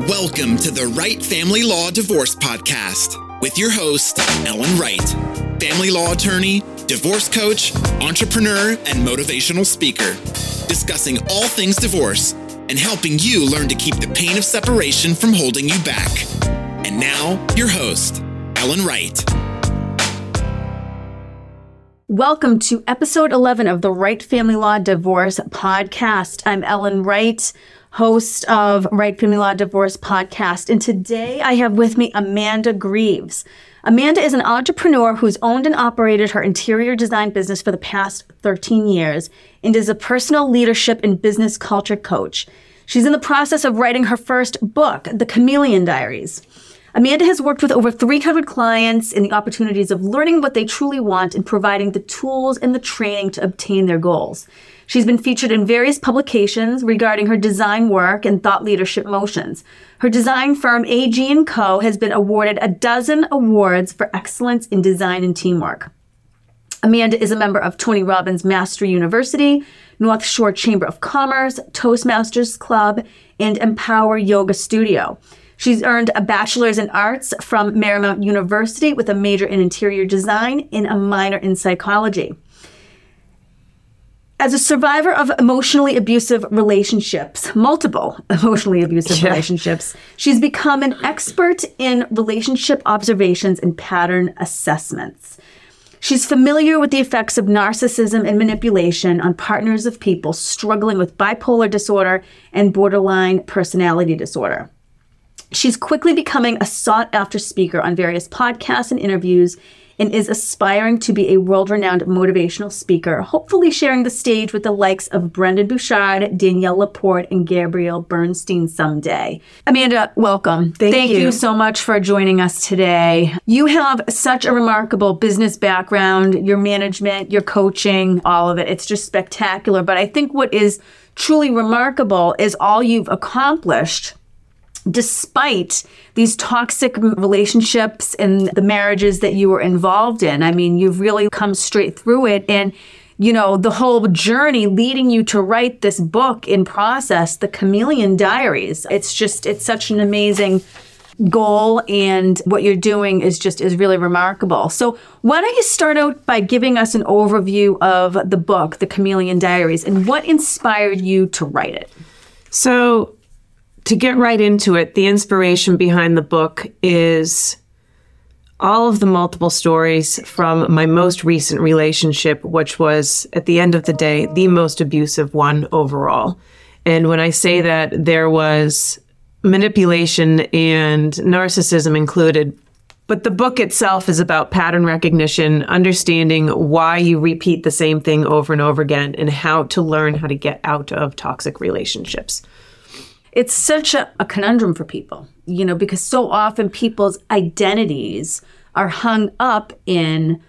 Welcome to the Wright Family Law Divorce Podcast with your host, Ellen Wright, family law attorney, divorce coach, entrepreneur, and motivational speaker, discussing all things divorce and helping you learn to keep the pain of separation from holding you back. And now, your host, Ellen Wright. Welcome to episode 11 of the Wright Family Law Divorce Podcast. I'm Ellen Wright, host of Wright Family Law Divorce Podcast. And today I have with me Amanda Greaves. Amanda is an entrepreneur who's owned and operated her interior design business for the past 13 years and is a personal leadership and business culture coach. She's in the process of writing her first book, The Chameleon Diaries. Amanda has worked with over 300 clients in the opportunities of learning what they truly want and providing the tools and the training to obtain their goals. She's been featured in various publications regarding her design work and thought leadership motions. Her design firm AG & Co has been awarded a dozen awards for excellence in design and teamwork. Amanda is a member of Tony Robbins Mastery University, North Shore Chamber of Commerce, Toastmasters Club, and Empower Yoga Studio. She's earned a bachelor's in arts from Marymount University with a major in interior design and a minor in psychology. As a survivor of emotionally abusive relationships, multiple emotionally abusive Yeah. relationships, she's become an expert in relationship observations and pattern assessments. She's familiar with the effects of narcissism and manipulation on partners of people struggling with bipolar disorder and borderline personality disorder. She's quickly becoming a sought after speaker on various podcasts and interviews and is aspiring to be a world renowned motivational speaker, hopefully sharing the stage with the likes of Brendon Burchard, Danielle Laporte, and Gabrielle Bernstein someday. Amanda, welcome. Thank you you. so much for joining us today. You have such a remarkable business background, your management, your coaching, all of it. It's just spectacular. But I think what is truly remarkable is all you've accomplished despite these toxic relationships and the marriages that you were involved in. I mean, you've really come straight through it and you know, the whole journey leading you to write this book in process, The Chameleon Diaries. It's just it's such an amazing goal and what you're doing is just is really remarkable. So, why don't you start out by giving us an overview of the book, The Chameleon Diaries, and what inspired you to write it? So, to get right into it, the inspiration behind the book is all of the multiple stories from my most recent relationship, which was at the end of the day, the most abusive one overall. And when I say that, there was manipulation and narcissism included. But the book itself is about pattern recognition, understanding why you repeat the same thing over and over again, and how to learn how to get out of toxic relationships. It's such a, a conundrum for people, you know, because so often people's identities are hung up in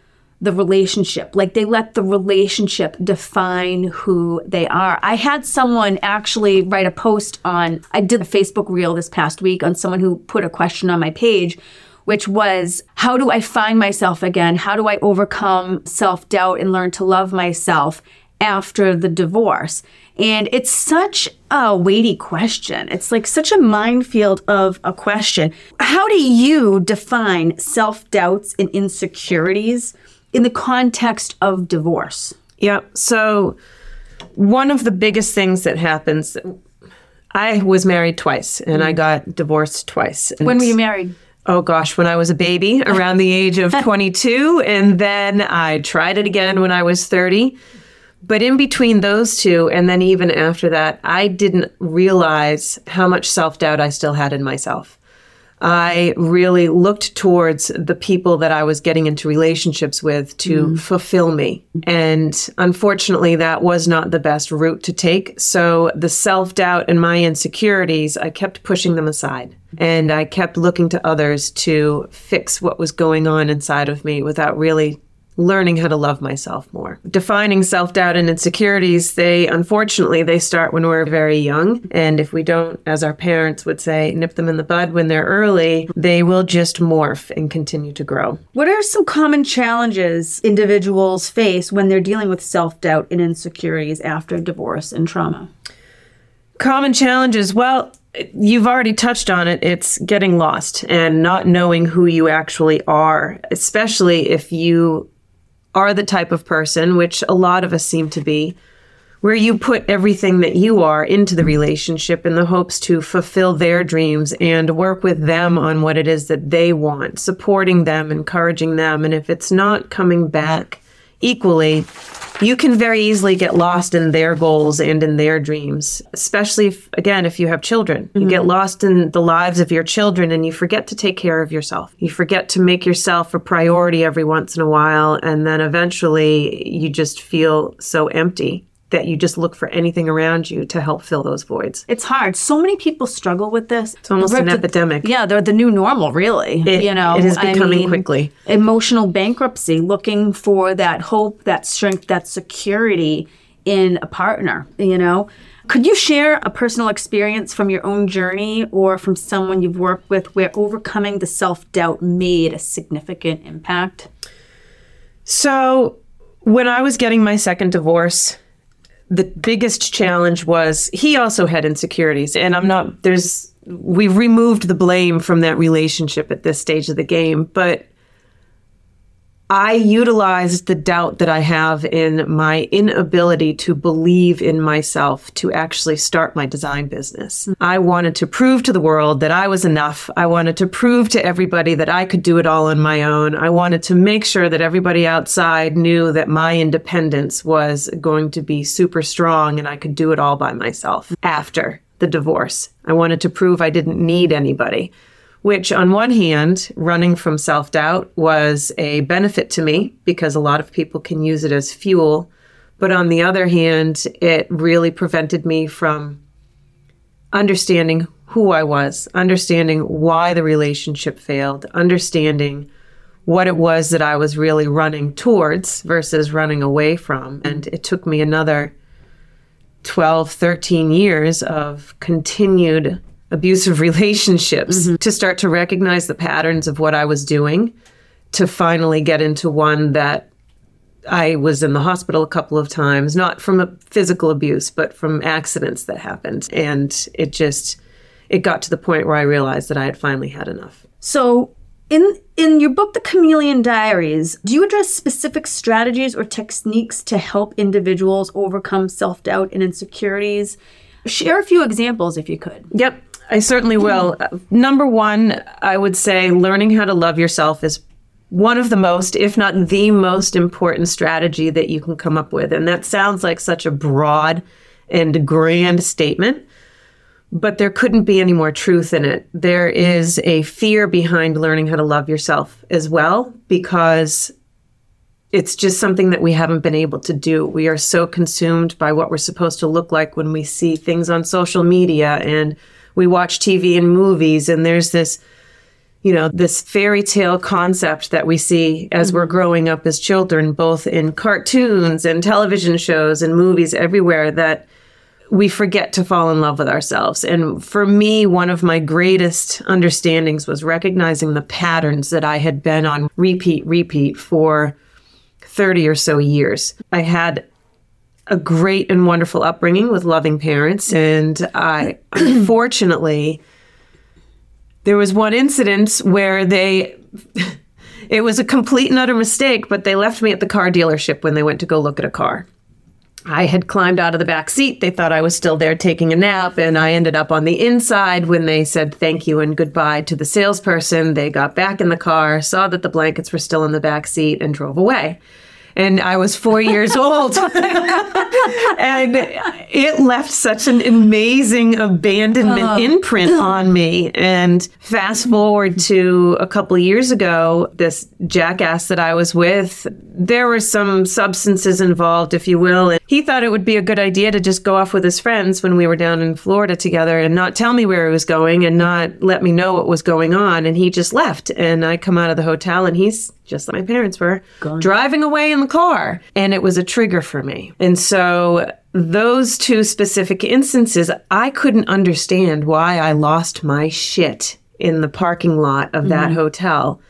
the relationship. Like they let the relationship define who they are. I had someone actually write a post on, I did a Facebook reel this past week on someone who put a question on my page. Which was, how do I find myself again? How do I overcome self doubt and learn to love myself? After the divorce? And it's such a weighty question. It's like such a minefield of a question. How do you define self doubts and insecurities in the context of divorce? Yep. So, one of the biggest things that happens, I was married twice and I mm-hmm. got divorced twice. When were you married? Oh gosh, when I was a baby, around the age of 22. And then I tried it again when I was 30. But in between those two, and then even after that, I didn't realize how much self doubt I still had in myself. I really looked towards the people that I was getting into relationships with to mm-hmm. fulfill me. And unfortunately, that was not the best route to take. So the self doubt and my insecurities, I kept pushing them aside. And I kept looking to others to fix what was going on inside of me without really learning how to love myself more. Defining self-doubt and insecurities, they unfortunately they start when we're very young, and if we don't as our parents would say nip them in the bud when they're early, they will just morph and continue to grow. What are some common challenges individuals face when they're dealing with self doubt and insecurities after divorce and trauma? Common challenges, well, you've already touched on it. It's getting lost and not knowing who you actually are, especially if you are the type of person, which a lot of us seem to be, where you put everything that you are into the relationship in the hopes to fulfill their dreams and work with them on what it is that they want, supporting them, encouraging them. And if it's not coming back equally, you can very easily get lost in their goals and in their dreams, especially if, again, if you have children. You mm-hmm. get lost in the lives of your children and you forget to take care of yourself. You forget to make yourself a priority every once in a while. And then eventually you just feel so empty that you just look for anything around you to help fill those voids. It's hard. So many people struggle with this. It's almost an epidemic. Yeah, they're the new normal, really. It- you know, it is I becoming mean, quickly. emotional bankruptcy, looking for that hope, that strength, that security in a partner. You know, could you share a personal experience from your own journey or from someone you've worked with where overcoming the self doubt made a significant impact? So, when I was getting my second divorce, the biggest challenge was he also had insecurities. And I'm not, there's, we've removed the blame from that relationship at this stage of the game. But I utilized the doubt that I have in my inability to believe in myself to actually start my design business. I wanted to prove to the world that I was enough. I wanted to prove to everybody that I could do it all on my own. I wanted to make sure that everybody outside knew that my independence was going to be super strong and I could do it all by myself after the divorce. I wanted to prove I didn't need anybody which on one hand, running from self doubt was a benefit to me because a lot of people can use it as fuel. But on the other hand, it really prevented me from understanding who I was, understanding why the relationship failed, understanding what it was that I was really running towards versus running away from. And it took me another 12, 13 years of continued abusive relationships mm-hmm. to start to recognize the patterns of what I was doing, to finally get into one that I was in the hospital a couple of times, not from a physical abuse, but from accidents that happened. And it just, it got to the point where I realized that I had finally had enough. So, in in your book, The Chameleon Diaries, do you address specific strategies or techniques to help individuals overcome self doubt and insecurities? Share a few examples if you could. Yep, I certainly will. Uh, Number one, I would say learning how to love yourself is one of the most, if not the most important strategy that you can come up with. And that sounds like such a broad and grand statement, but there couldn't be any more truth in it. There is a fear behind learning how to love yourself as well, because it's just something that we haven't been able to do. We are so consumed by what we're supposed to look like when we see things on social media and we watch TV and movies, and there's this you know, this fairy tale concept that we see as we're mm-hmm. growing up as children, both in cartoons and television shows and movies everywhere, that we forget to fall in love with ourselves. And for me, one of my greatest understandings was recognizing the patterns that I had been on repeat, repeat for 30 or so years. I had a great and wonderful upbringing with loving parents, and I unfortunately there was one incident where they it was a complete and utter mistake but they left me at the car dealership when they went to go look at a car. I had climbed out of the back seat. They thought i was still there taking a nap and i ended up on the inside when they said thank you and goodbye to the salesperson. They got back in the car saw that the blankets were still in the back seat and drove away and I was four years old. and it left such an amazing abandonment uh-huh. imprint on me. And fast forward to a couple of years ago, this jackass that I was with, there were some substances involved, if you will. And he thought it would be a good idea to just go off with his friends when we were down in Florida together and not tell me where he was going and not let me know what was going on. And he just left. And I come out of the hotel and he's just like my parents were, driving away in the car. And it was a trigger for me. And so those two specific instances, I couldn't understand why I lost my shit in the parking lot of that mm-hmm. hotel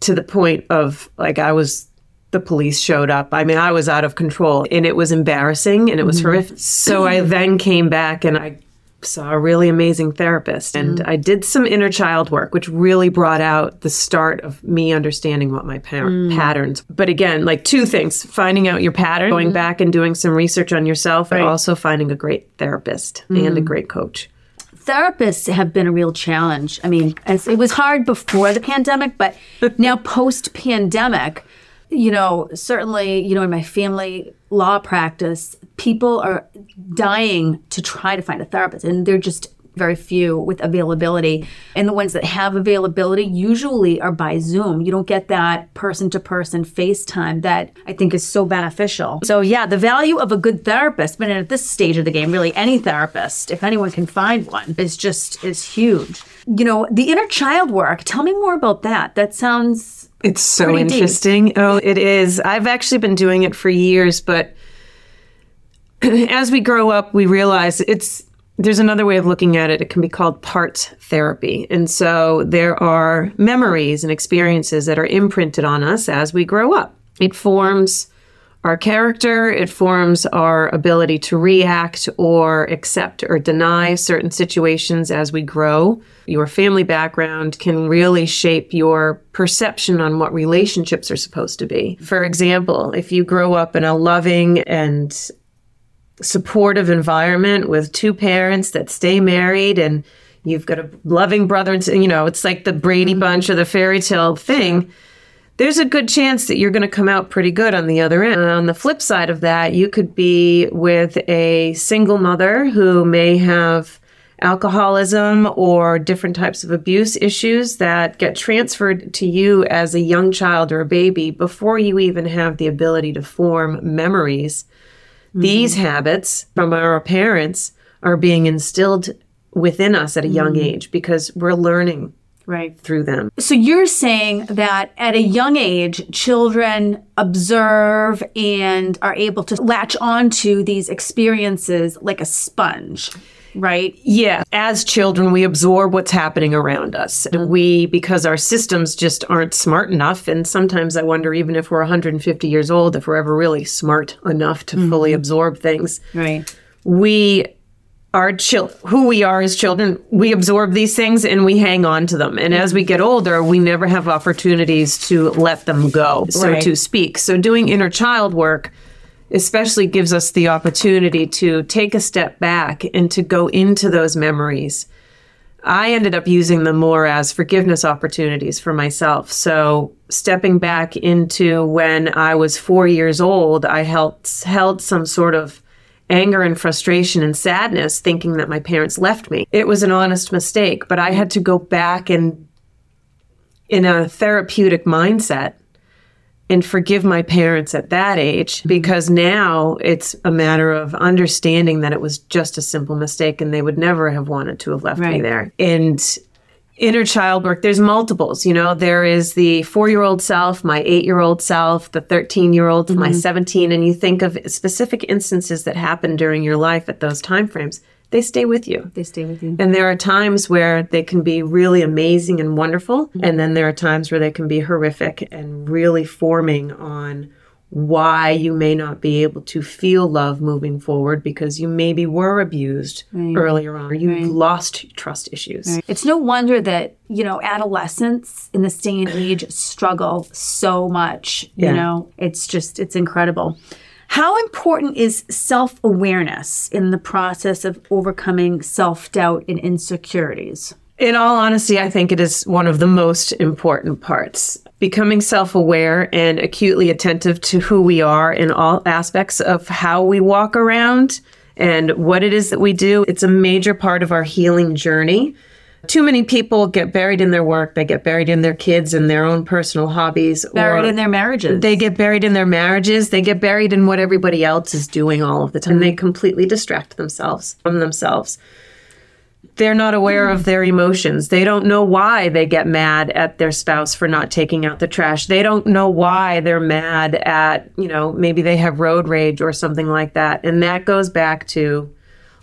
to the point of like I was the police showed up. I mean, I was out of control and it was embarrassing and it was mm-hmm. horrific. So I then came back and I saw a really amazing therapist and mm-hmm. I did some inner child work, which really brought out the start of me understanding what my par- mm. patterns. But again, like two things finding out your pattern, going mm-hmm. back and doing some research on yourself, and also finding a great therapist and a mm. great coach. therapists have been a real challenge. I mean, it was hard before the pandemic, but now post pandemic, you know, certainly, you know, in my family law practice, people are dying to try to find a therapist, and they're just very few with availability. And the ones that have availability usually are by Zoom. You don't get that person to person FaceTime that I think is so beneficial. So, yeah, the value of a good therapist, but at this stage of the game, really any therapist, if anyone can find one, is just is huge. You know, the inner child work, tell me more about that. That sounds It's so Pretty deep. interesting. Oh, it is. I've actually been doing it for years, but as we grow up, we realize it's there's another way of looking at it. It can be called part therapy. And so there are memories and experiences that are imprinted on us as we grow up. It forms our character, it forms our ability to react or accept or deny certain situations as we grow. Your family background can really shape your perception on what relationships are supposed to be. For example, if you grow up in a loving and supportive environment with two parents that stay married and you've got a loving brother and you know it's like the brady bunch or the fairy tale thing there's a good chance that you're going to come out pretty good on the other end. On the flip side of that you could be with a single mother who may have alcoholism or different types of abuse issues that get transferred to you as a young child or a baby before you even have the ability to form memories. Mm-hmm. These habits from our parents are being instilled within us at a young mm-hmm. age because we're learning right. through them. So you're saying that at a young age, children observe and are able to latch onto these experiences like a sponge, right? Yeah, as children, we absorb what's happening around us. Mm-hmm. We, because our systems just aren't smart enough, and sometimes I wonder, even if we're 150 years old, if we're ever really smart enough to fully mm-hmm. absorb things. Right. we are chil- who we are as children we absorb these things and we hang on to them and as we get older we never have opportunities to let them go so Right. to speak so doing inner child work especially gives us the opportunity to take a step back and to go into those memories I ended up using them more as forgiveness opportunities for myself. So, stepping back into when I was four years old, I held, held some sort of anger and frustration and sadness, thinking that my parents left me. It was an honest mistake, but I had to go back and, in a therapeutic mindset, and forgive my parents at that age mm-hmm. because now it's a matter of understanding that it was just a simple mistake and they would never have wanted to have left me there. And inner child work, there's multiples. You know, there is the four year old self, my eight year old self, the 13 year old, my mm-hmm. 17, and you think of specific instances that happen during your life at those time frames. They stay with you. They stay with you. And there are times where they can be really amazing and wonderful. Mm-hmm. And then there are times where they can be horrific and really forming on why you may not be able to feel love moving forward because you maybe were abused earlier on or you've lost trust issues. It's no wonder that, you know, adolescents in this day and age struggle so much. Yeah. You know, it's just, it's incredible. How important is self awareness in the process of overcoming self doubt and insecurities? In all honesty, I think it is one of the most important parts. Becoming self aware and acutely attentive to who we are in all aspects of how we walk around and what it is that we do. It's a major part of our healing journey. Too many people get buried in their work, they get buried in their kids and their own personal hobbies. Buried or in their marriages. they get buried in their marriages, they get buried in what everybody else is doing all of the time. And they completely distract themselves from themselves they're not aware of their emotions. They don't know why they get mad at their spouse for not taking out the trash. They don't know why they're mad at, you know, maybe they have road rage or something like that. And that goes back to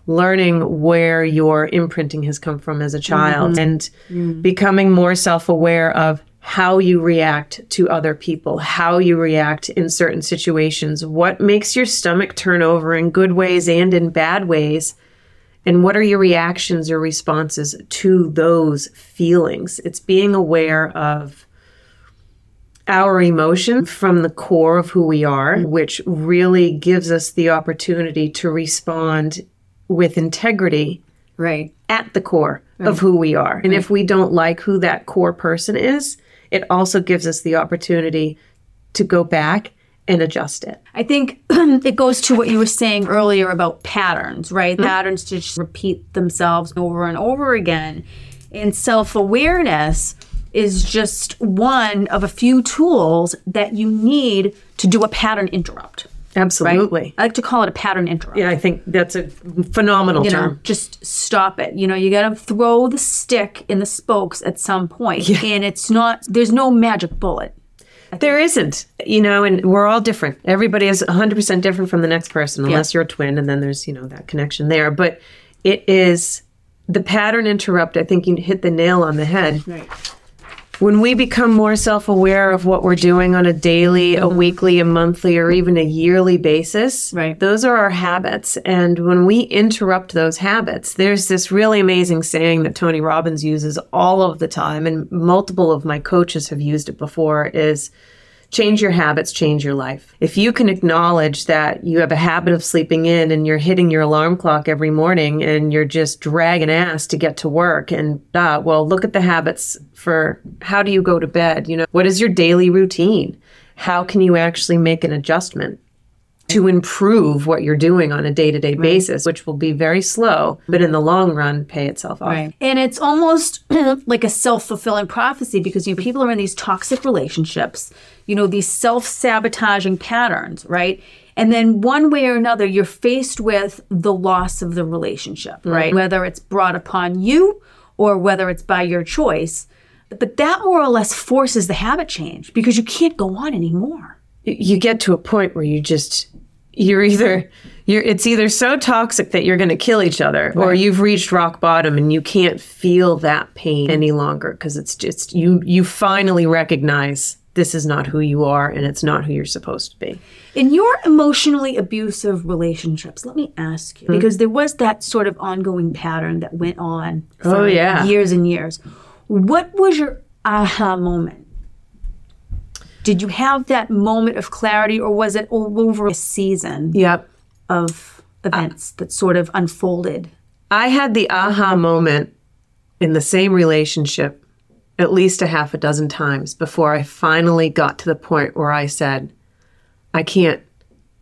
learning where your imprinting has come from as a child mm-hmm. and mm. becoming more self aware of how you react to other people, how you react in certain situations, what makes your stomach turn over in good ways and in bad ways And what are your reactions or responses to those feelings? It's being aware of our emotion from the core of who we are, which really gives us the opportunity to respond with integrity Right. at the core of who we are. And if we don't like who that core person is, it also gives us the opportunity to go back and adjust it. I think it goes to what you were saying earlier about patterns, right? Mm-hmm. Patterns to just repeat themselves over and over again. And self awareness is just one of a few tools that you need to do a pattern interrupt. Absolutely. I like to call it a pattern interrupt. Yeah, I think that's a phenomenal You know, term. just stop it. You know, you got to throw the stick in the spokes at some point. Yeah. And it's not, there's no magic bullet. There isn't, you know, and we're all different. Everybody is 100% different from the next person, unless you're a twin, and then there's, you know, that connection there. But it is the pattern interrupt. I think you hit the nail on the head. Right. When we become more self aware of what we're doing on a daily, a mm-hmm. weekly, a monthly, or even a yearly basis, Right. those are our habits. And when we interrupt those habits, there's this really amazing saying that Tony Robbins uses all of the time, and multiple of my coaches have used it before is change your habits, change your life. If you can acknowledge that you have a habit of sleeping in and you're hitting your alarm clock every morning and you're just dragging ass to get to work and uh, well, look at the habits for how do you go to bed? You know, what is your daily routine? How can you actually make an adjustment? To improve what you're doing on a day to day basis, which will be very slow, but in the long run, pay itself off. Right. And it's almost like a self fulfilling prophecy because you know, people are in these toxic relationships, you know, these self sabotaging patterns, right? And then one way or another, you're faced with the loss of the relationship, mm-hmm. right? Whether it's brought upon you or whether it's by your choice. But that more or less forces the habit change because you can't go on anymore. you get to a point where you just you're either you're it's either so toxic that you're going to kill each other or you've reached rock bottom and you can't feel that pain any longer because it's just you you finally recognize this is not who you are and it's not who you're supposed to be In your emotionally abusive relationships, let me ask you, hmm? because there was that sort of ongoing pattern that went on oh, for Oh, yeah. years and years. What was your aha moment? Did you have that moment of clarity, or was it all over a season yep. of events that sort of unfolded? i had the aha moment in the same relationship at least a half a dozen times before i finally got to the point where i said i can't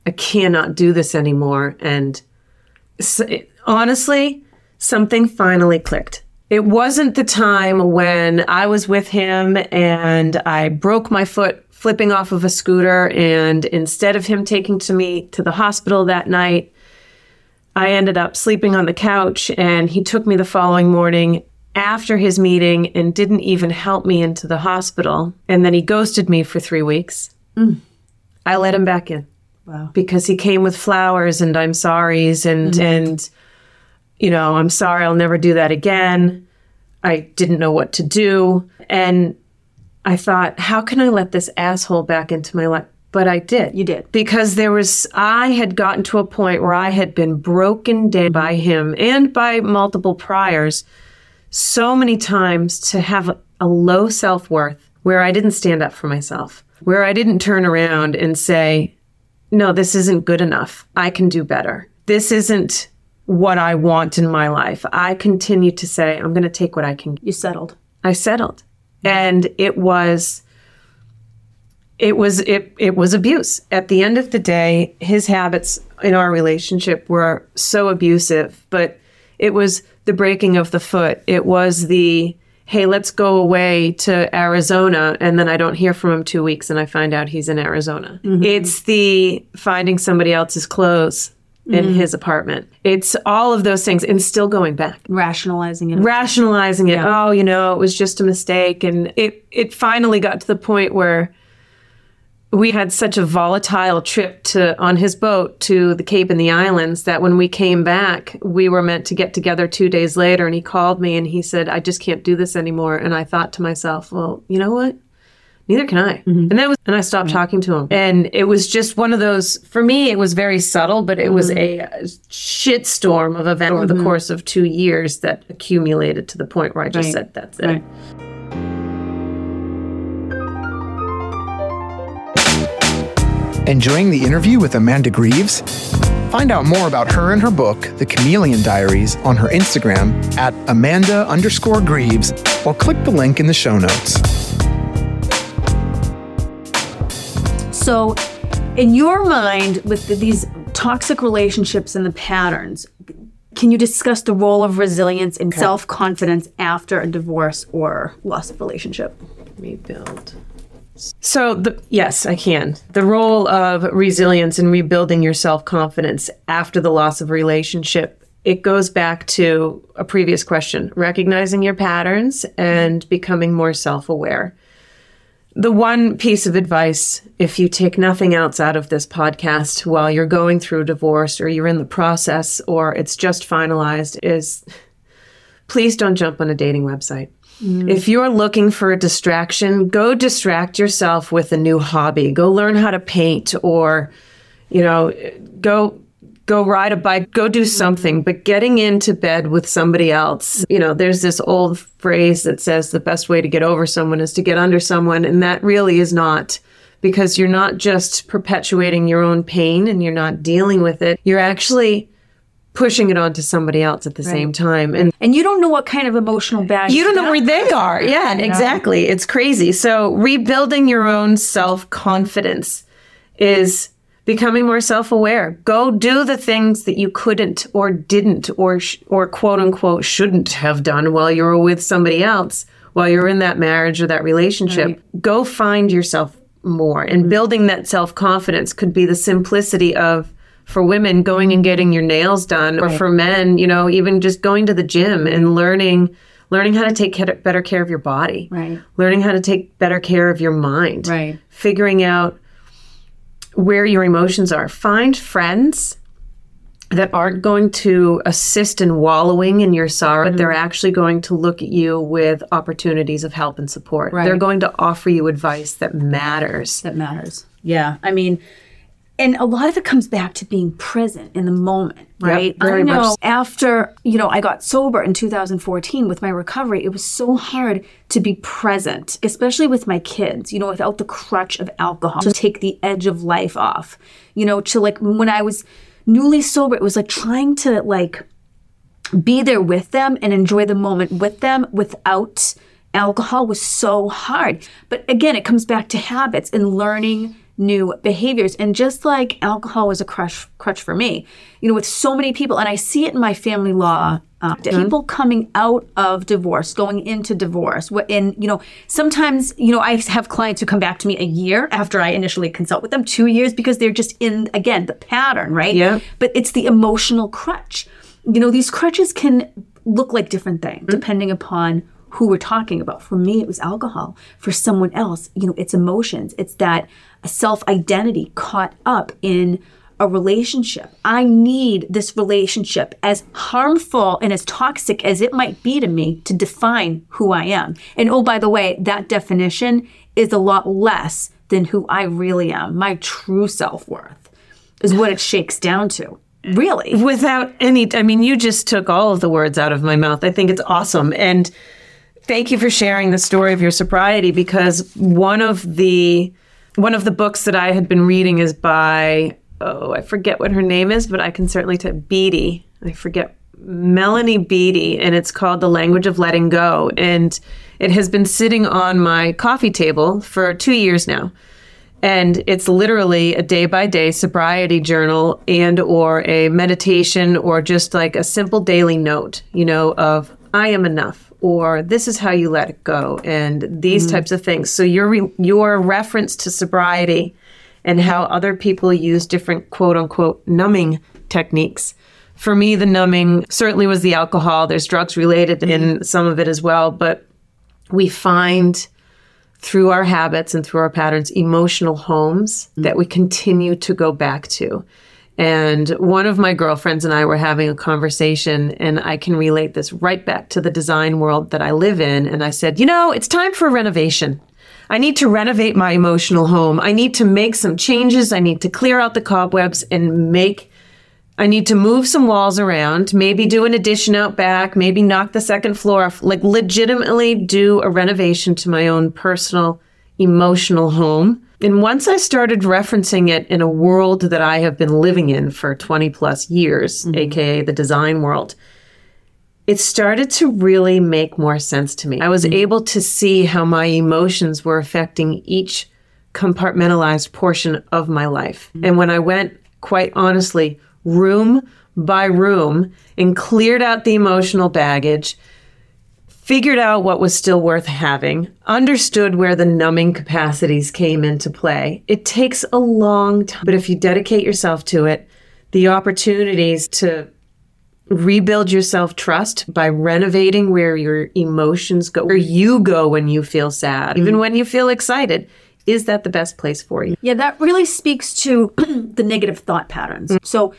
i cannot do this anymore. And s- honestly something finally clicked. It wasn't the time when i was with him and i broke my foot flipping off of a scooter and instead of him taking to me to the hospital that night I ended up sleeping on the couch and he took me the following morning after his meeting and didn't even help me into the hospital. And then he ghosted me for three weeks. Mm. I let him back in Wow. because he came with flowers and I'm sorry's and, mm-hmm. and, you know, I'm sorry, I'll never do that again. I didn't know what to do. And I thought, how can I let this asshole back into my life? But I did You did. because there was I had gotten to a point where I had been broken down by him and by multiple priors so many times to have a, low self-worth where I didn't stand up for myself, where I didn't turn around and say, "No, this isn't good enough. I can do better. This isn't what I want in my life." I continued to say, "I'm going to take what I can You settled. I settled. And it was it was it it was abuse. At the end of the day, his habits in our relationship were so abusive, but it was the breaking of the foot. It was the hey, let's go away to Arizona and then I don't hear from him 2 weeks and I find out he's in Arizona. Mm-hmm. It's the finding somebody else's clothes in mm. his apartment. It's all of those things and still going back Rationalizing it. rationalizing it. Oh, you know, it was just a mistake, and it it finally got to the point where we had such a volatile trip to on his boat to the Cape and the islands that when we came back, we were meant to get together two days later, and he called me and he said, "I just can't do this anymore." And I thought to myself, well, you know what? Neither can I. Mm-hmm. And that was, and I stopped mm-hmm. talking to him. And it was just one of those, for me, it was very subtle, but it was mm-hmm. a uh, shit storm of event over the course of two years that accumulated to the point where I just Right. said, that's it. Right. Enjoying the interview with Amanda Greaves? Find out more about her and her book, The Chameleon Diaries, on her Instagram at Amanda underscore Greaves, or click the link in the show notes. So, in your mind, with the, these toxic relationships and the patterns, can you discuss the role of resilience and self confidence after a divorce or loss of relationship? rebuild. So, the, yes, I can. The role of resilience in rebuilding your self confidence after the loss of relationship, it goes back to a previous question recognizing your patterns and becoming more self aware. The one piece of advice, if you take nothing else out of this podcast while you're going through divorce or you're in the process or it's just finalized, is please don't jump on a dating website. Mm. If you're looking for a distraction, go distract yourself with a new hobby. Go learn how to paint or, you know, go go ride a bike, go do something, but getting into bed with somebody else. You know, there's this old phrase that says the best way to get over someone is to get under someone, and that really is not because you're not just perpetuating your own pain and you're not dealing with it. You're actually pushing it onto somebody else at the same time. And And you don't know what kind of emotional baggage you don't know where they are. Yeah, exactly. It's crazy. So rebuilding your own self confidence is becoming more self aware. Go do the things that you couldn't or didn't or sh- or quote unquote shouldn't have done while you were with somebody else while you're in that marriage or that relationship. Go find yourself more. And mm-hmm. building that self confidence could be the simplicity of for women going and getting your nails done or for men you know even just going to the gym and learning learning how to take care, better care of your body Right. learning how to take better care of your mind Right. figuring out where your emotions are find friends that aren't going to assist in wallowing in your sorrow but they're mm-hmm. actually going to look at you with opportunities of help and support Right. they're going to offer you advice that matters that matters. Yeah. I mean, and a lot of it comes back to being present in the moment, right? very I know much after, you know, I got sober in 2014 with my recovery, it was so hard to be present, especially with my kids, you know, without the crutch of alcohol to take the edge of life off. You know, to like when I was newly sober, it was like trying to like be there with them and enjoy the moment with them without alcohol was so hard. But again, it comes back to habits and learning new behaviors. And just like alcohol was a crutch, crutch for me, you know, with so many people, and I see it in my family law. Uh, People coming out of divorce, going into divorce, and you know, sometimes you know I have clients who come back to me a year after I initially consult with them, two years because they're just in again the pattern, right? Yeah. But it's the emotional crutch. You know, these crutches can look like different things depending upon who we're talking about. For me, it was alcohol. For someone else, you know, it's emotions. It's that self identity caught up in a relationship. I need this relationship, as harmful and as toxic as it might be to me, to define who I am. And oh, by the way, that definition is a lot less than who I really am. My true self worth is what it shakes down to. Really? without any i mean you just took all of the words out of my mouth i think it's awesome and thank you for sharing the story of your sobriety because one of the one of the books that i had been reading is by oh i forget what her name is but i can certainly tell Beattie. I forget melanie Beattie and it's called the language of letting go. And it has been sitting on my coffee table for two years now. And it's literally a day by day sobriety journal and or a meditation or just like a simple daily note you know of i am enough or this is how you let it go and these mm-hmm. types of things. So your re- your reference to sobriety and how other people use different quote unquote numbing techniques. For me the numbing certainly was the alcohol. There's drugs related mm-hmm. in some of it as well but we find through our habits and through our patterns emotional homes that mm-hmm. we continue to go back to. And one of my girlfriends and I were having a conversation, and I can relate this right back to the design world that I live in. And I said, You know, it's time for a renovation. I need to renovate my emotional home. I need to make some changes. I need to clear out the cobwebs and make I need to move some walls around, maybe do an addition out back, maybe knock the second floor off, like legitimately do a renovation to my own personal emotional home. And once I started referencing it in a world that I have been living in for 20 plus years, mm-hmm. aka the design world, it started to really make more sense to me. I was mm-hmm. able to see how my emotions were affecting each compartmentalized portion of my life. Mm-hmm. And when I went, quite honestly, room by room and cleared out the emotional baggage, figured out what was still worth having, understood where the numbing capacities came into play. It takes a long time, but if you dedicate yourself to it, the opportunities to rebuild your self trust by renovating where your emotions go, where you go when you feel sad, even mm-hmm. when you feel excited. Is that the best place for you? Yeah, that really speaks to the negative thought patterns. Mm. So,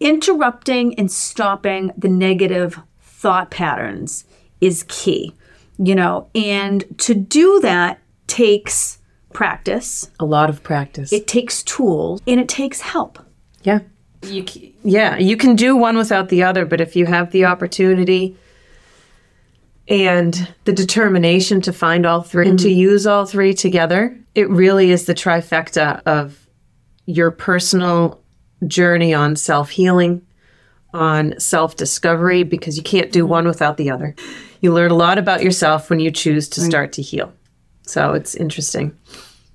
interrupting and stopping the negative thought patterns is key, you know, and to do that takes practice, A lot of practice. it takes tools, and it takes help. Yeah. You c- yeah, you can do one without the other, but if you have the opportunity and the determination to find all 3 and to mm-hmm. use all three together, it really is the trifecta of your personal journey on self-healing, on self-discovery because you can't do one without the other. You learn a lot about yourself when you choose to mm. start to heal. So it's interesting.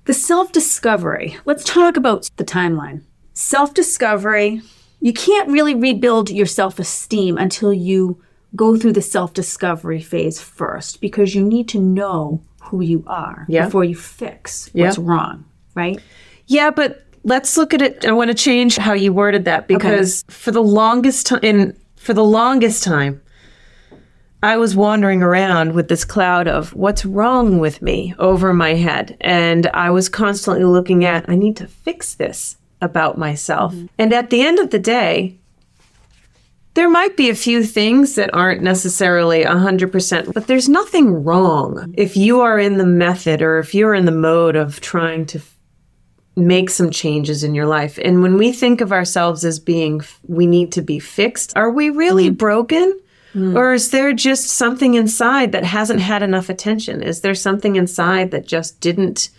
The self discovery, let's talk about the timeline. Self discovery, you can't really rebuild your self esteem until you go through the self discovery phase first because you need to know who you are Yeah. before you fix what's wrong, right? Yeah, but let's look at it. I want to change how you worded that because for the longest time, for the longest time, I was wandering around with this cloud of what's wrong with me over my head, and I was constantly looking at I need to fix this about myself. Mm-hmm. And at the end of the day, there might be a few things that aren't necessarily 100%, but there's nothing wrong mm-hmm. if you are in the method or if you're in the mode of trying to make some changes in your life. And when we think of ourselves as being, we need to be fixed, are we really mm-hmm. broken? Hmm. Or is there just something inside that hasn't had enough attention? Is there something inside that just didn't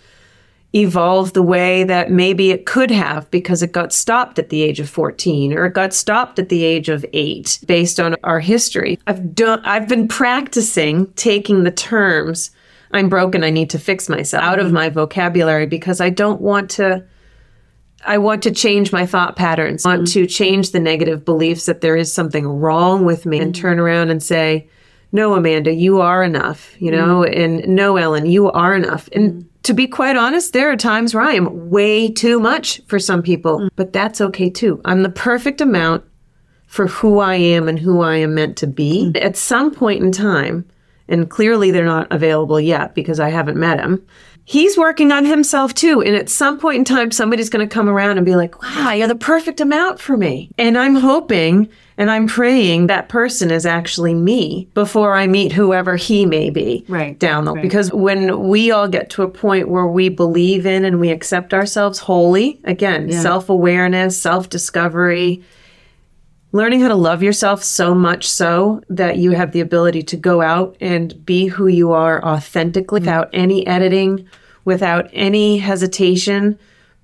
evolve the way that maybe it could have because it got stopped at the age of 14 or it got stopped at the age of 8 based on our history. I've done I've been practicing taking the terms I'm broken, I need to fix myself out of my vocabulary because I don't want to I want to change my thought patterns. I want mm-hmm. to change the negative beliefs that there is something wrong with me and mm-hmm. turn around and say, no, Amanda, you are enough, you know, mm-hmm. and no, Ellen, you are enough. And to be quite honest, there are times where I am way too much for some people, but that's okay too. I'm the perfect amount for who I am and who I am meant to be. At some point in time, and clearly they're not available yet because I haven't met him. He's working on himself too. And at some point in time, somebody's going to come around and be like, wow, you're the perfect amount for me. And I'm hoping and I'm praying that person is actually me before I meet whoever he may be Right, down the right. Because when we all get to a point where we believe in and we accept ourselves wholly, again, self awareness, self discovery, learning how to love yourself so much so that you have the ability to go out and be who you are authentically mm. without any editing, without any hesitation,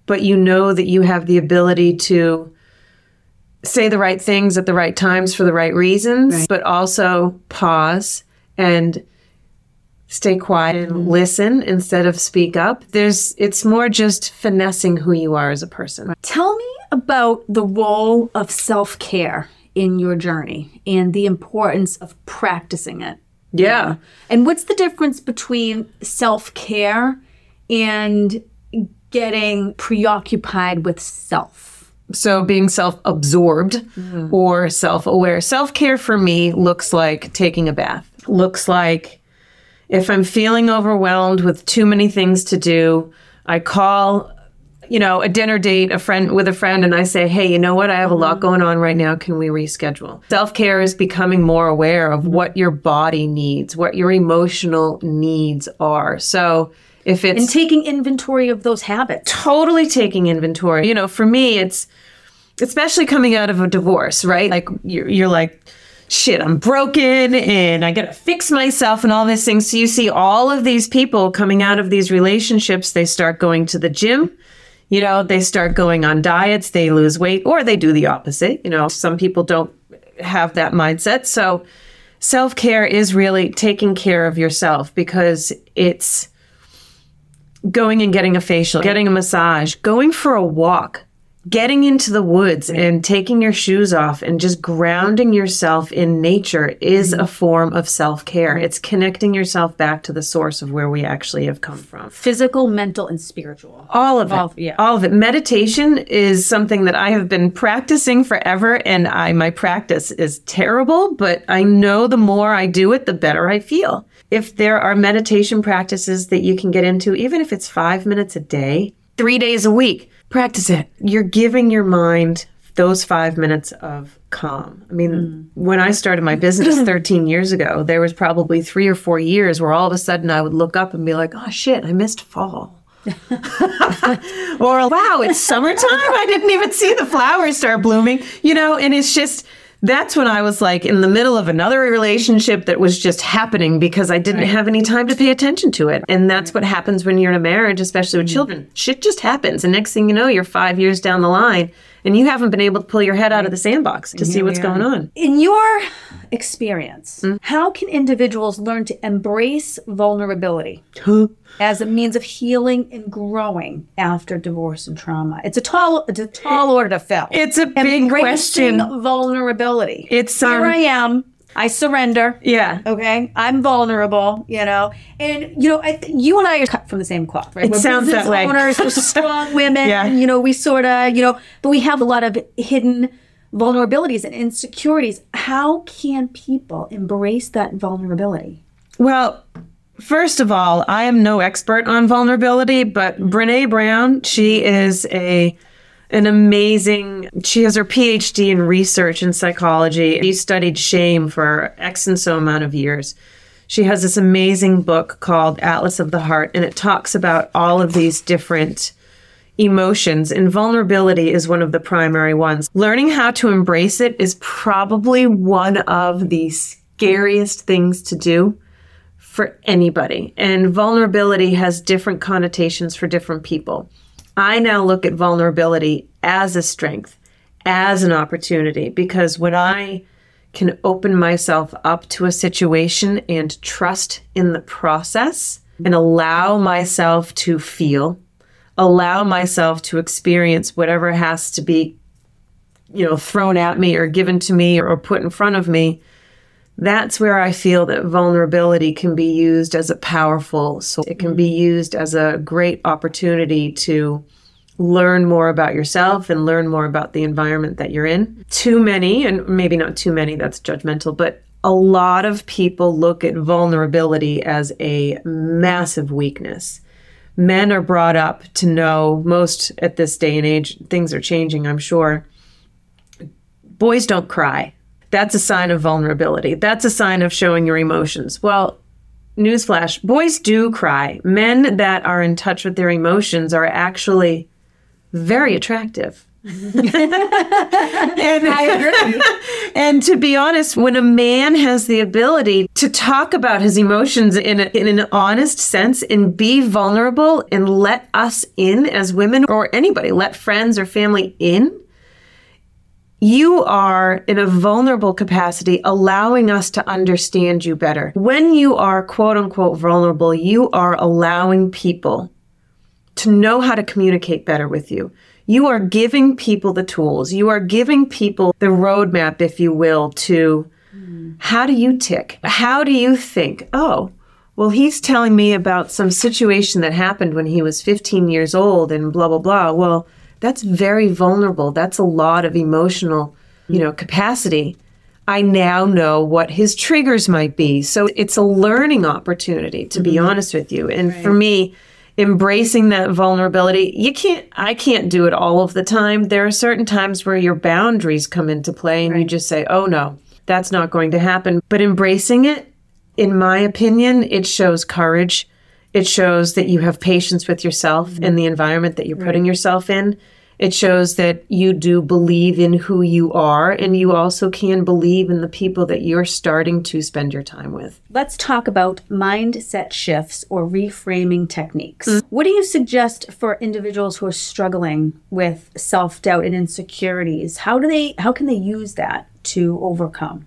but you know that you have the ability to say the right things at the right times for the right reasons, but also pause and stay quiet and mm-hmm. listen instead of speak up. There's it's more just finessing who you are as a person. Tell me about the role of self care in your journey and the importance of practicing it. Yeah. And what's the difference between self care and getting preoccupied with self? So being self-absorbed mm-hmm. or self-aware. Self-care for me looks like taking a bath. Looks like if I'm feeling overwhelmed with too many things to do, I call you know, a dinner date, a friend with a friend, and I say, hey, you know what? I have a lot mm-hmm. going on right now. Can we reschedule? Self care is becoming more aware of what your body needs, what your emotional needs are. So If it's and taking inventory of those habits. totally taking inventory. You know, for me, it's especially coming out of a divorce, right? Like you're, you're like, shit, I'm broken and I gotta fix myself and all these things. So you see all of these people coming out of these relationships, they start going to the gym. You know, they start going on diets, they lose weight, or they do the opposite. You know, some people don't have that mindset. So self care is really taking care of yourself because it's going and getting a facial, getting a massage, going for a walk, getting into the woods and taking your shoes off and just grounding yourself in nature is mm-hmm. a form of self care. It's connecting yourself back to the source of where we actually have come from. Physical, mental, and spiritual. All of it. All- yeah. All of it. Meditation is something that I have been practicing forever and I my practice is terrible, but I know the more I do it, the better I feel. If there are meditation practices that you can get into, even if it's 5 minutes a day, 3 days a week, practice it. You're giving your mind those 5 minutes of calm. I mean, mm. when I started my business 13 years ago, there was probably 3 or 4 years where all of a sudden I would look up and be like, "Oh shit, I missed fall." or wow, it's summertime. I didn't even see the flowers start blooming, you know, and it's just that's when I was like in the middle of another relationship that was just happening because I didn't have any time to pay attention to it. And that's what happens when you're in a marriage, especially with mm-hmm. children. Shit just happens. And next thing you know, you're five years down the line and you haven't been able to pull your head out of the sandbox to see what's going on. In your experience, Hmm? how can individuals learn to embrace vulnerability as a means of healing and growing after divorce and trauma? It's a tall, it's a tall order to fill. It's a big Embracing question. vulnerability. It's, Here um, I am. I surrender. Yeah. Okay, I'm vulnerable, you know, and you know, I th- you and I are cut from the same cloth, right? It We're sounds that way. Owners, we're strong women, Yeah. you know, we sort of, you know, but we have a lot of hidden vulnerabilities and insecurities. How can people embrace that vulnerability? Well, first of all, I am no expert on vulnerability, but Brene Brown, she is a an amazing she has her PhD in research in psychology. She studied shame for X and so amount of years. She has this amazing book called Atlas of the Heart, and it talks about all of these different emotions, and vulnerability is one of the primary ones. Learning how to embrace it is probably one of the scariest things to do for anybody. And vulnerability has different connotations for different people. I now look at vulnerability as a strength, as an opportunity, because when I can open myself up to a situation and trust in the process and allow myself to feel, allow myself to experience whatever has to be, you know, thrown at me or given to me or put in front of me, that's where I feel that vulnerability can be used as a powerful so it can be mm-hmm. used as a great opportunity to learn more about yourself and learn more about the environment that you're in. Too many, and maybe not too many, that's judgmental, but a lot of people look at vulnerability as a massive weakness. Men are brought up to know most at this day and age, things are changing, I'm sure. Boys don't cry. That's a sign of vulnerability. That's a sign of showing your emotions. Well, newsflash boys do cry. Men that are in touch with their emotions are actually very attractive. and, and to be honest, when a man has the ability to talk about his emotions in, a, in an honest sense and be vulnerable and let us in as women or anybody, let friends or family in, you are in a vulnerable capacity, allowing us to understand you better. When you are quote unquote vulnerable, you are allowing people to know how to communicate better with you. You are giving people the tools. You are giving people the roadmap, if you will, to how do you tick? How do you think? Oh, well, he's telling me about some situation that happened when he was 15 years old and blah, blah, blah. Well, that's very vulnerable. That's a lot of emotional, you know, capacity. I now know what his triggers might be. So it's a learning opportunity, to be mm-hmm. honest with you. And for me, embracing that vulnerability, you can't, I can't do it all of the time. There are certain times where your boundaries come into play and you just say, oh no, that's not going to happen. But embracing it, in my opinion, it shows courage. It shows that you have patience with yourself and the environment that you're putting yourself in. It shows that you do believe in who you are and you also can believe in the people that you're starting to spend your time with. Let's talk about mindset shifts or reframing techniques. Mm. What do you suggest for individuals who are struggling with self-doubt and insecurities? How do they how can they use that to overcome?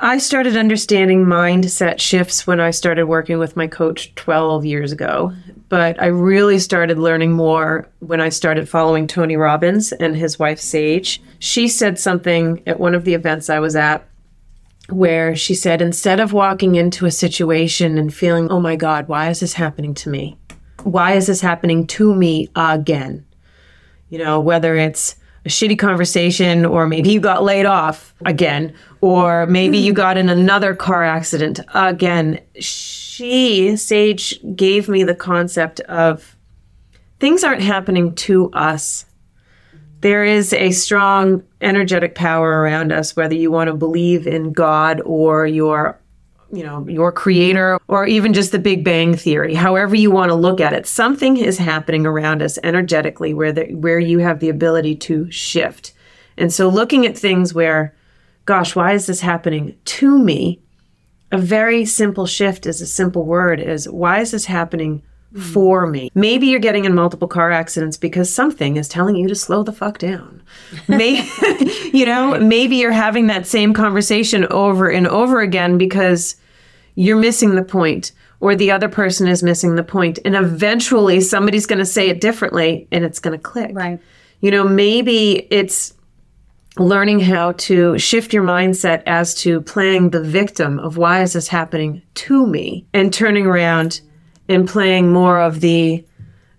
I started understanding mindset shifts when I started working with my coach 12 years ago. But I really started learning more when I started following Tony Robbins and his wife Sage. She said something at one of the events I was at where she said, instead of walking into a situation and feeling, oh my God, why is this happening to me? Why is this happening to me again? You know, whether it's a shitty conversation, or maybe you got laid off again, or maybe you hmm. got in another car accident again. She, Sage, gave me the concept of things aren't happening to us. There is a strong energetic power around us, whether you want to believe in God or your you know, your creator or even just the Big Bang theory, however you want to look at it. Something is happening around us energetically where the, where you have the ability to shift. And so looking at things where gosh, why is this happening to me? A very simple shift is a simple word is why is this happening for me. Maybe you're getting in multiple car accidents because something is telling you to slow the fuck down. Maybe, you know, maybe you're having that same conversation over and over again because you're missing the point or the other person is missing the point and eventually somebody's going to say it differently and it's going to click. Right. You know, maybe it's learning how to shift your mindset as to playing the victim of why is this happening to me and turning around and playing more of the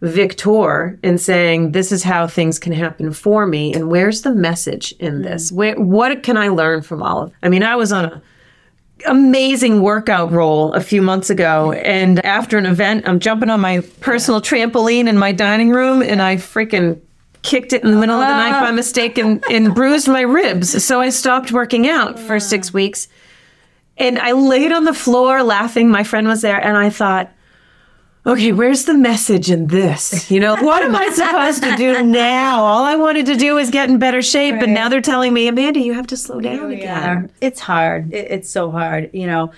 victor and saying this is how things can happen for me and where's the message in mm. this? Where, what can i learn from all of i mean i was on a amazing workout roll a few months ago and after an event i'm jumping on my personal trampoline in my dining room and i freaking kicked it in the middle of the night by ah. mistake and, and bruised my ribs so i stopped working out for six ah. weeks and i laid on the floor laughing my friend was there and i thought okay, where's the message in this? You know, what am I supposed to do now? All I wanted to do was get in better shape, and now they're telling me, Amanda, you have to slow down again. It's hard. It, it's so hard, you know.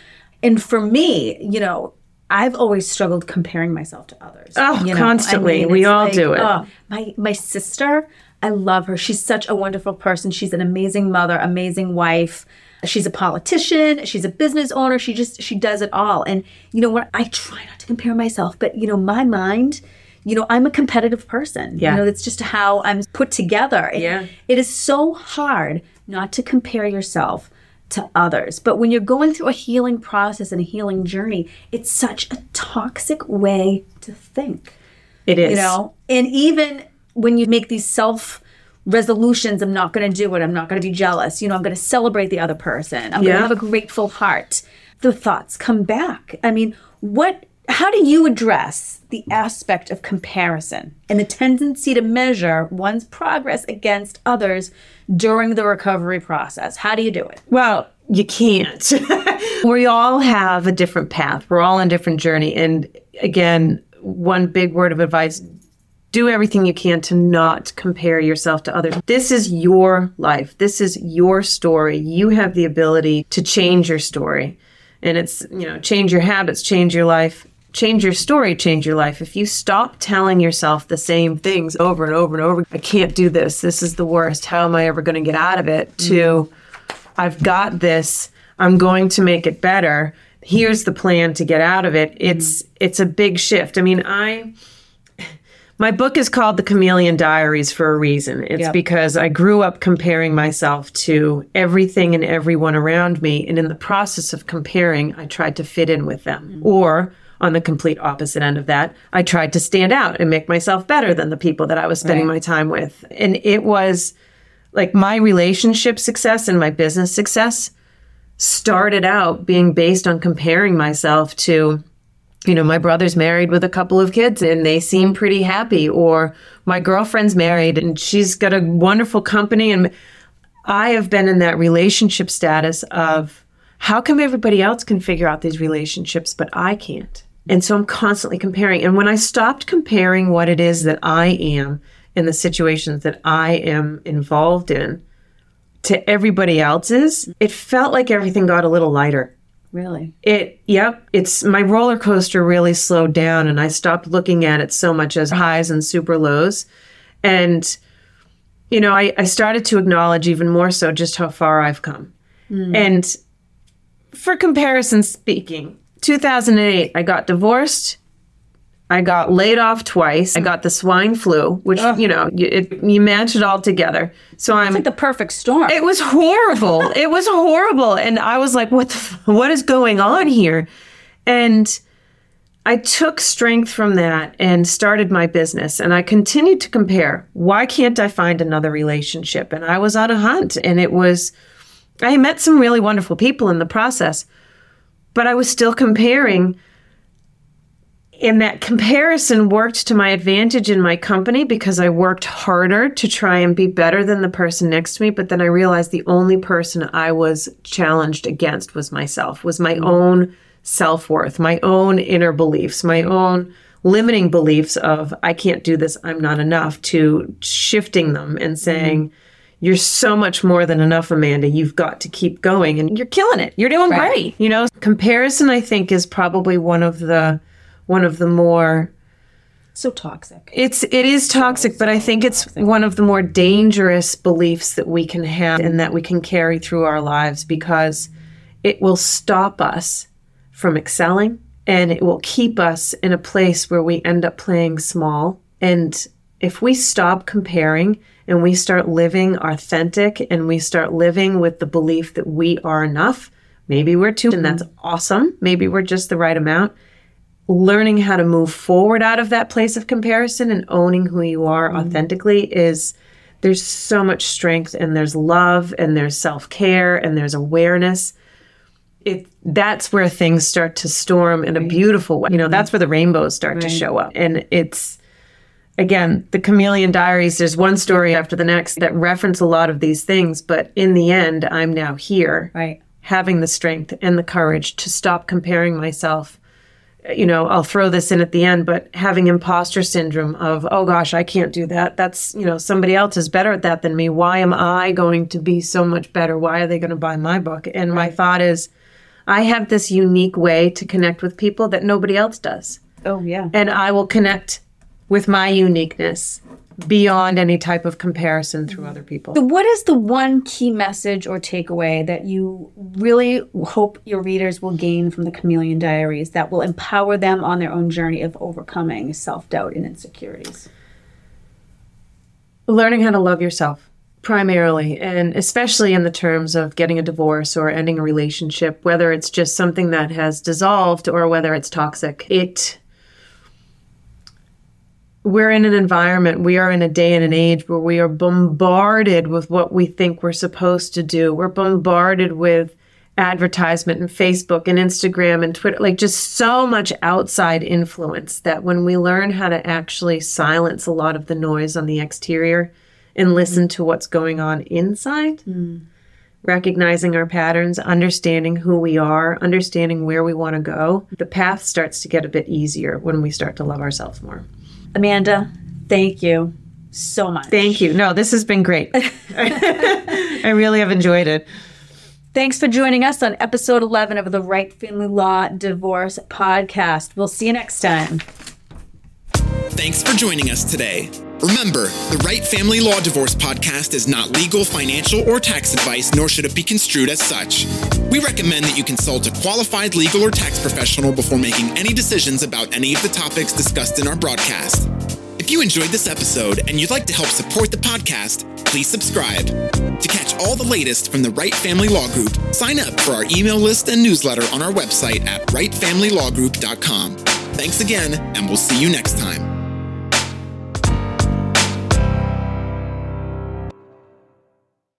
And for me, you know, I've always struggled comparing myself to others. Oh, you know? constantly. We it's all do it. oh, my my sister, I love her. She's such a wonderful person. She's an amazing mother, amazing wife. She's a politician. She's a business owner. She just she does it all. And you know what? I try not to compare myself, but you know, my mind. You know, I'm a competitive person. Yeah. You know, that's just how I'm put together. And Yeah. It is so hard not to compare yourself to others. But when you're going through a healing process and a healing journey, it's such a toxic way to think. It is. You know, and even when you make these self resolutions, I'm not going to do it. I'm not going to be jealous. You know, I'm going to celebrate the other person. I'm going to have a grateful heart. The thoughts come back. I mean, what how do you address the aspect of comparison and the tendency to measure one's progress against others during the recovery process? How do you do it? Well, you can't. we all have a different path. We're all on a different journey. And again, one big word of advice do everything you can to not compare yourself to others. This is your life. This is your story. You have the ability to change your story. And it's, you know, change your habits, change your life, change your story, change your life. If you stop telling yourself the same things over and over and over, I can't do this. This is the worst. How am I ever going to get out of it? To, mm-hmm. I've got this. I'm going to make it better. Here's the plan to get out of it. Mm-hmm. It's it's a big shift. I mean, I my book is called The Chameleon Diaries for a reason. It's Yep. because I grew up comparing myself to everything and everyone around me. And in the process of comparing, I tried to fit in with them. Mm-hmm. Or on the complete opposite end of that, I tried to stand out and make myself better than the people that I was spending my time with. And it was like my relationship success and my business success started out being based on comparing myself to you know, my brother's married with a couple of kids and they seem pretty happy, or my girlfriend's married and she's got a wonderful company. And I have been in that relationship status of how come everybody else can figure out these relationships, but I can't? And so I'm constantly comparing. And when I stopped comparing what it is that I am in the situations that I am involved in to everybody else's, it felt like everything got a little lighter. Really? It, yep, it's my roller coaster really slowed down and I stopped looking at it so much as highs and super lows. And, you know, I, I started to acknowledge even more so just how far I've come. Hmm. And for comparison speaking, 2008, I got divorced. I got laid off twice. I got the swine flu, which, you know, you, it, you match it all together. So I'm Like the perfect storm. it was horrible. it was horrible, and I was like, "What? The, what is going on here?" And I took strength from that and started my business. And I continued to compare. Why can't I find another relationship? And I was on a hunt, and it was. I met some really wonderful people in the process, but I was still comparing. And that comparison worked to my advantage in my company because I worked harder to try and be better than the person next to me. But then I realized the only person I was challenged against was myself, was my mm-hmm. own self worth, my own inner beliefs, my own limiting beliefs of I can't do this, I'm not enough, to shifting them and saying, mm-hmm. You're so much more than enough, Amanda. You've got to keep going and you're killing it. You're doing Right. great. You know, comparison I think is probably one of the one of the more so toxic. it's it is toxic, but I think it's one of the more dangerous beliefs that we can have and that we can carry through our lives because it will stop us from excelling and it will keep us in a place where we end up playing small. And if we stop comparing and we start living authentic and we start living with the belief that we are enough, maybe we're two, and that's awesome. Maybe we're just the right amount. Learning how to move forward out of that place of comparison and owning who you are mm-hmm. authentically is there's so much strength and there's love and there's self-care and there's awareness. It that's where things start to storm in a beautiful way. You know that's where the rainbows start to show up. And it's again the chameleon diaries there's one story after the next that reference a lot of these things but in the end i'm now here Right. having the strength and the courage to stop comparing myself. You know i'll throw this in at the end but having imposter syndrome of oh gosh i can't do that. That's you know somebody else is better at that than me. Why am i going to be so much better? Why are they going to buy my book? And my thought is i have this unique way to connect with people that nobody else does. Oh yeah. and i will connect with my uniqueness beyond any type of comparison through other people So what is the one key message or takeaway that you really hope your readers will gain from the Chameleon Diaries that will empower them on their own journey of overcoming self-doubt and insecurities? learning how to love yourself primarily and especially in the terms of getting a divorce or ending a relationship whether it's just something that has dissolved or whether it's toxic it we're in an environment we are in a day and an age where we are bombarded with what we think we're supposed to do we're bombarded with advertisement and Facebook and Instagram and Twitter, like just so much outside influence that when we learn how to actually silence a lot of the noise on the exterior and listen to what's going on inside, hmm. recognizing our patterns, understanding who we are, understanding where we want to go, the path starts to get a bit easier when we start to love ourselves more. Amanda, thank you so much. Thank you. No, this has been great. I really have enjoyed it. Thanks for joining us on episode 11 of the Right Family Law Divorce podcast. We'll see you next time. Thanks for joining us today. Remember, the Right Family Law Divorce podcast is not legal, financial, or tax advice, nor should it be construed as such. We recommend that you consult a qualified legal or tax professional before making any decisions about any of the topics discussed in our broadcast. If you enjoyed this episode and you'd like to help support the podcast, please subscribe. To catch all the latest from the Right Family Law Group, sign up for our email list and newsletter on our website at rightfamilylawgroup.com. Thanks again, and we'll see you next time.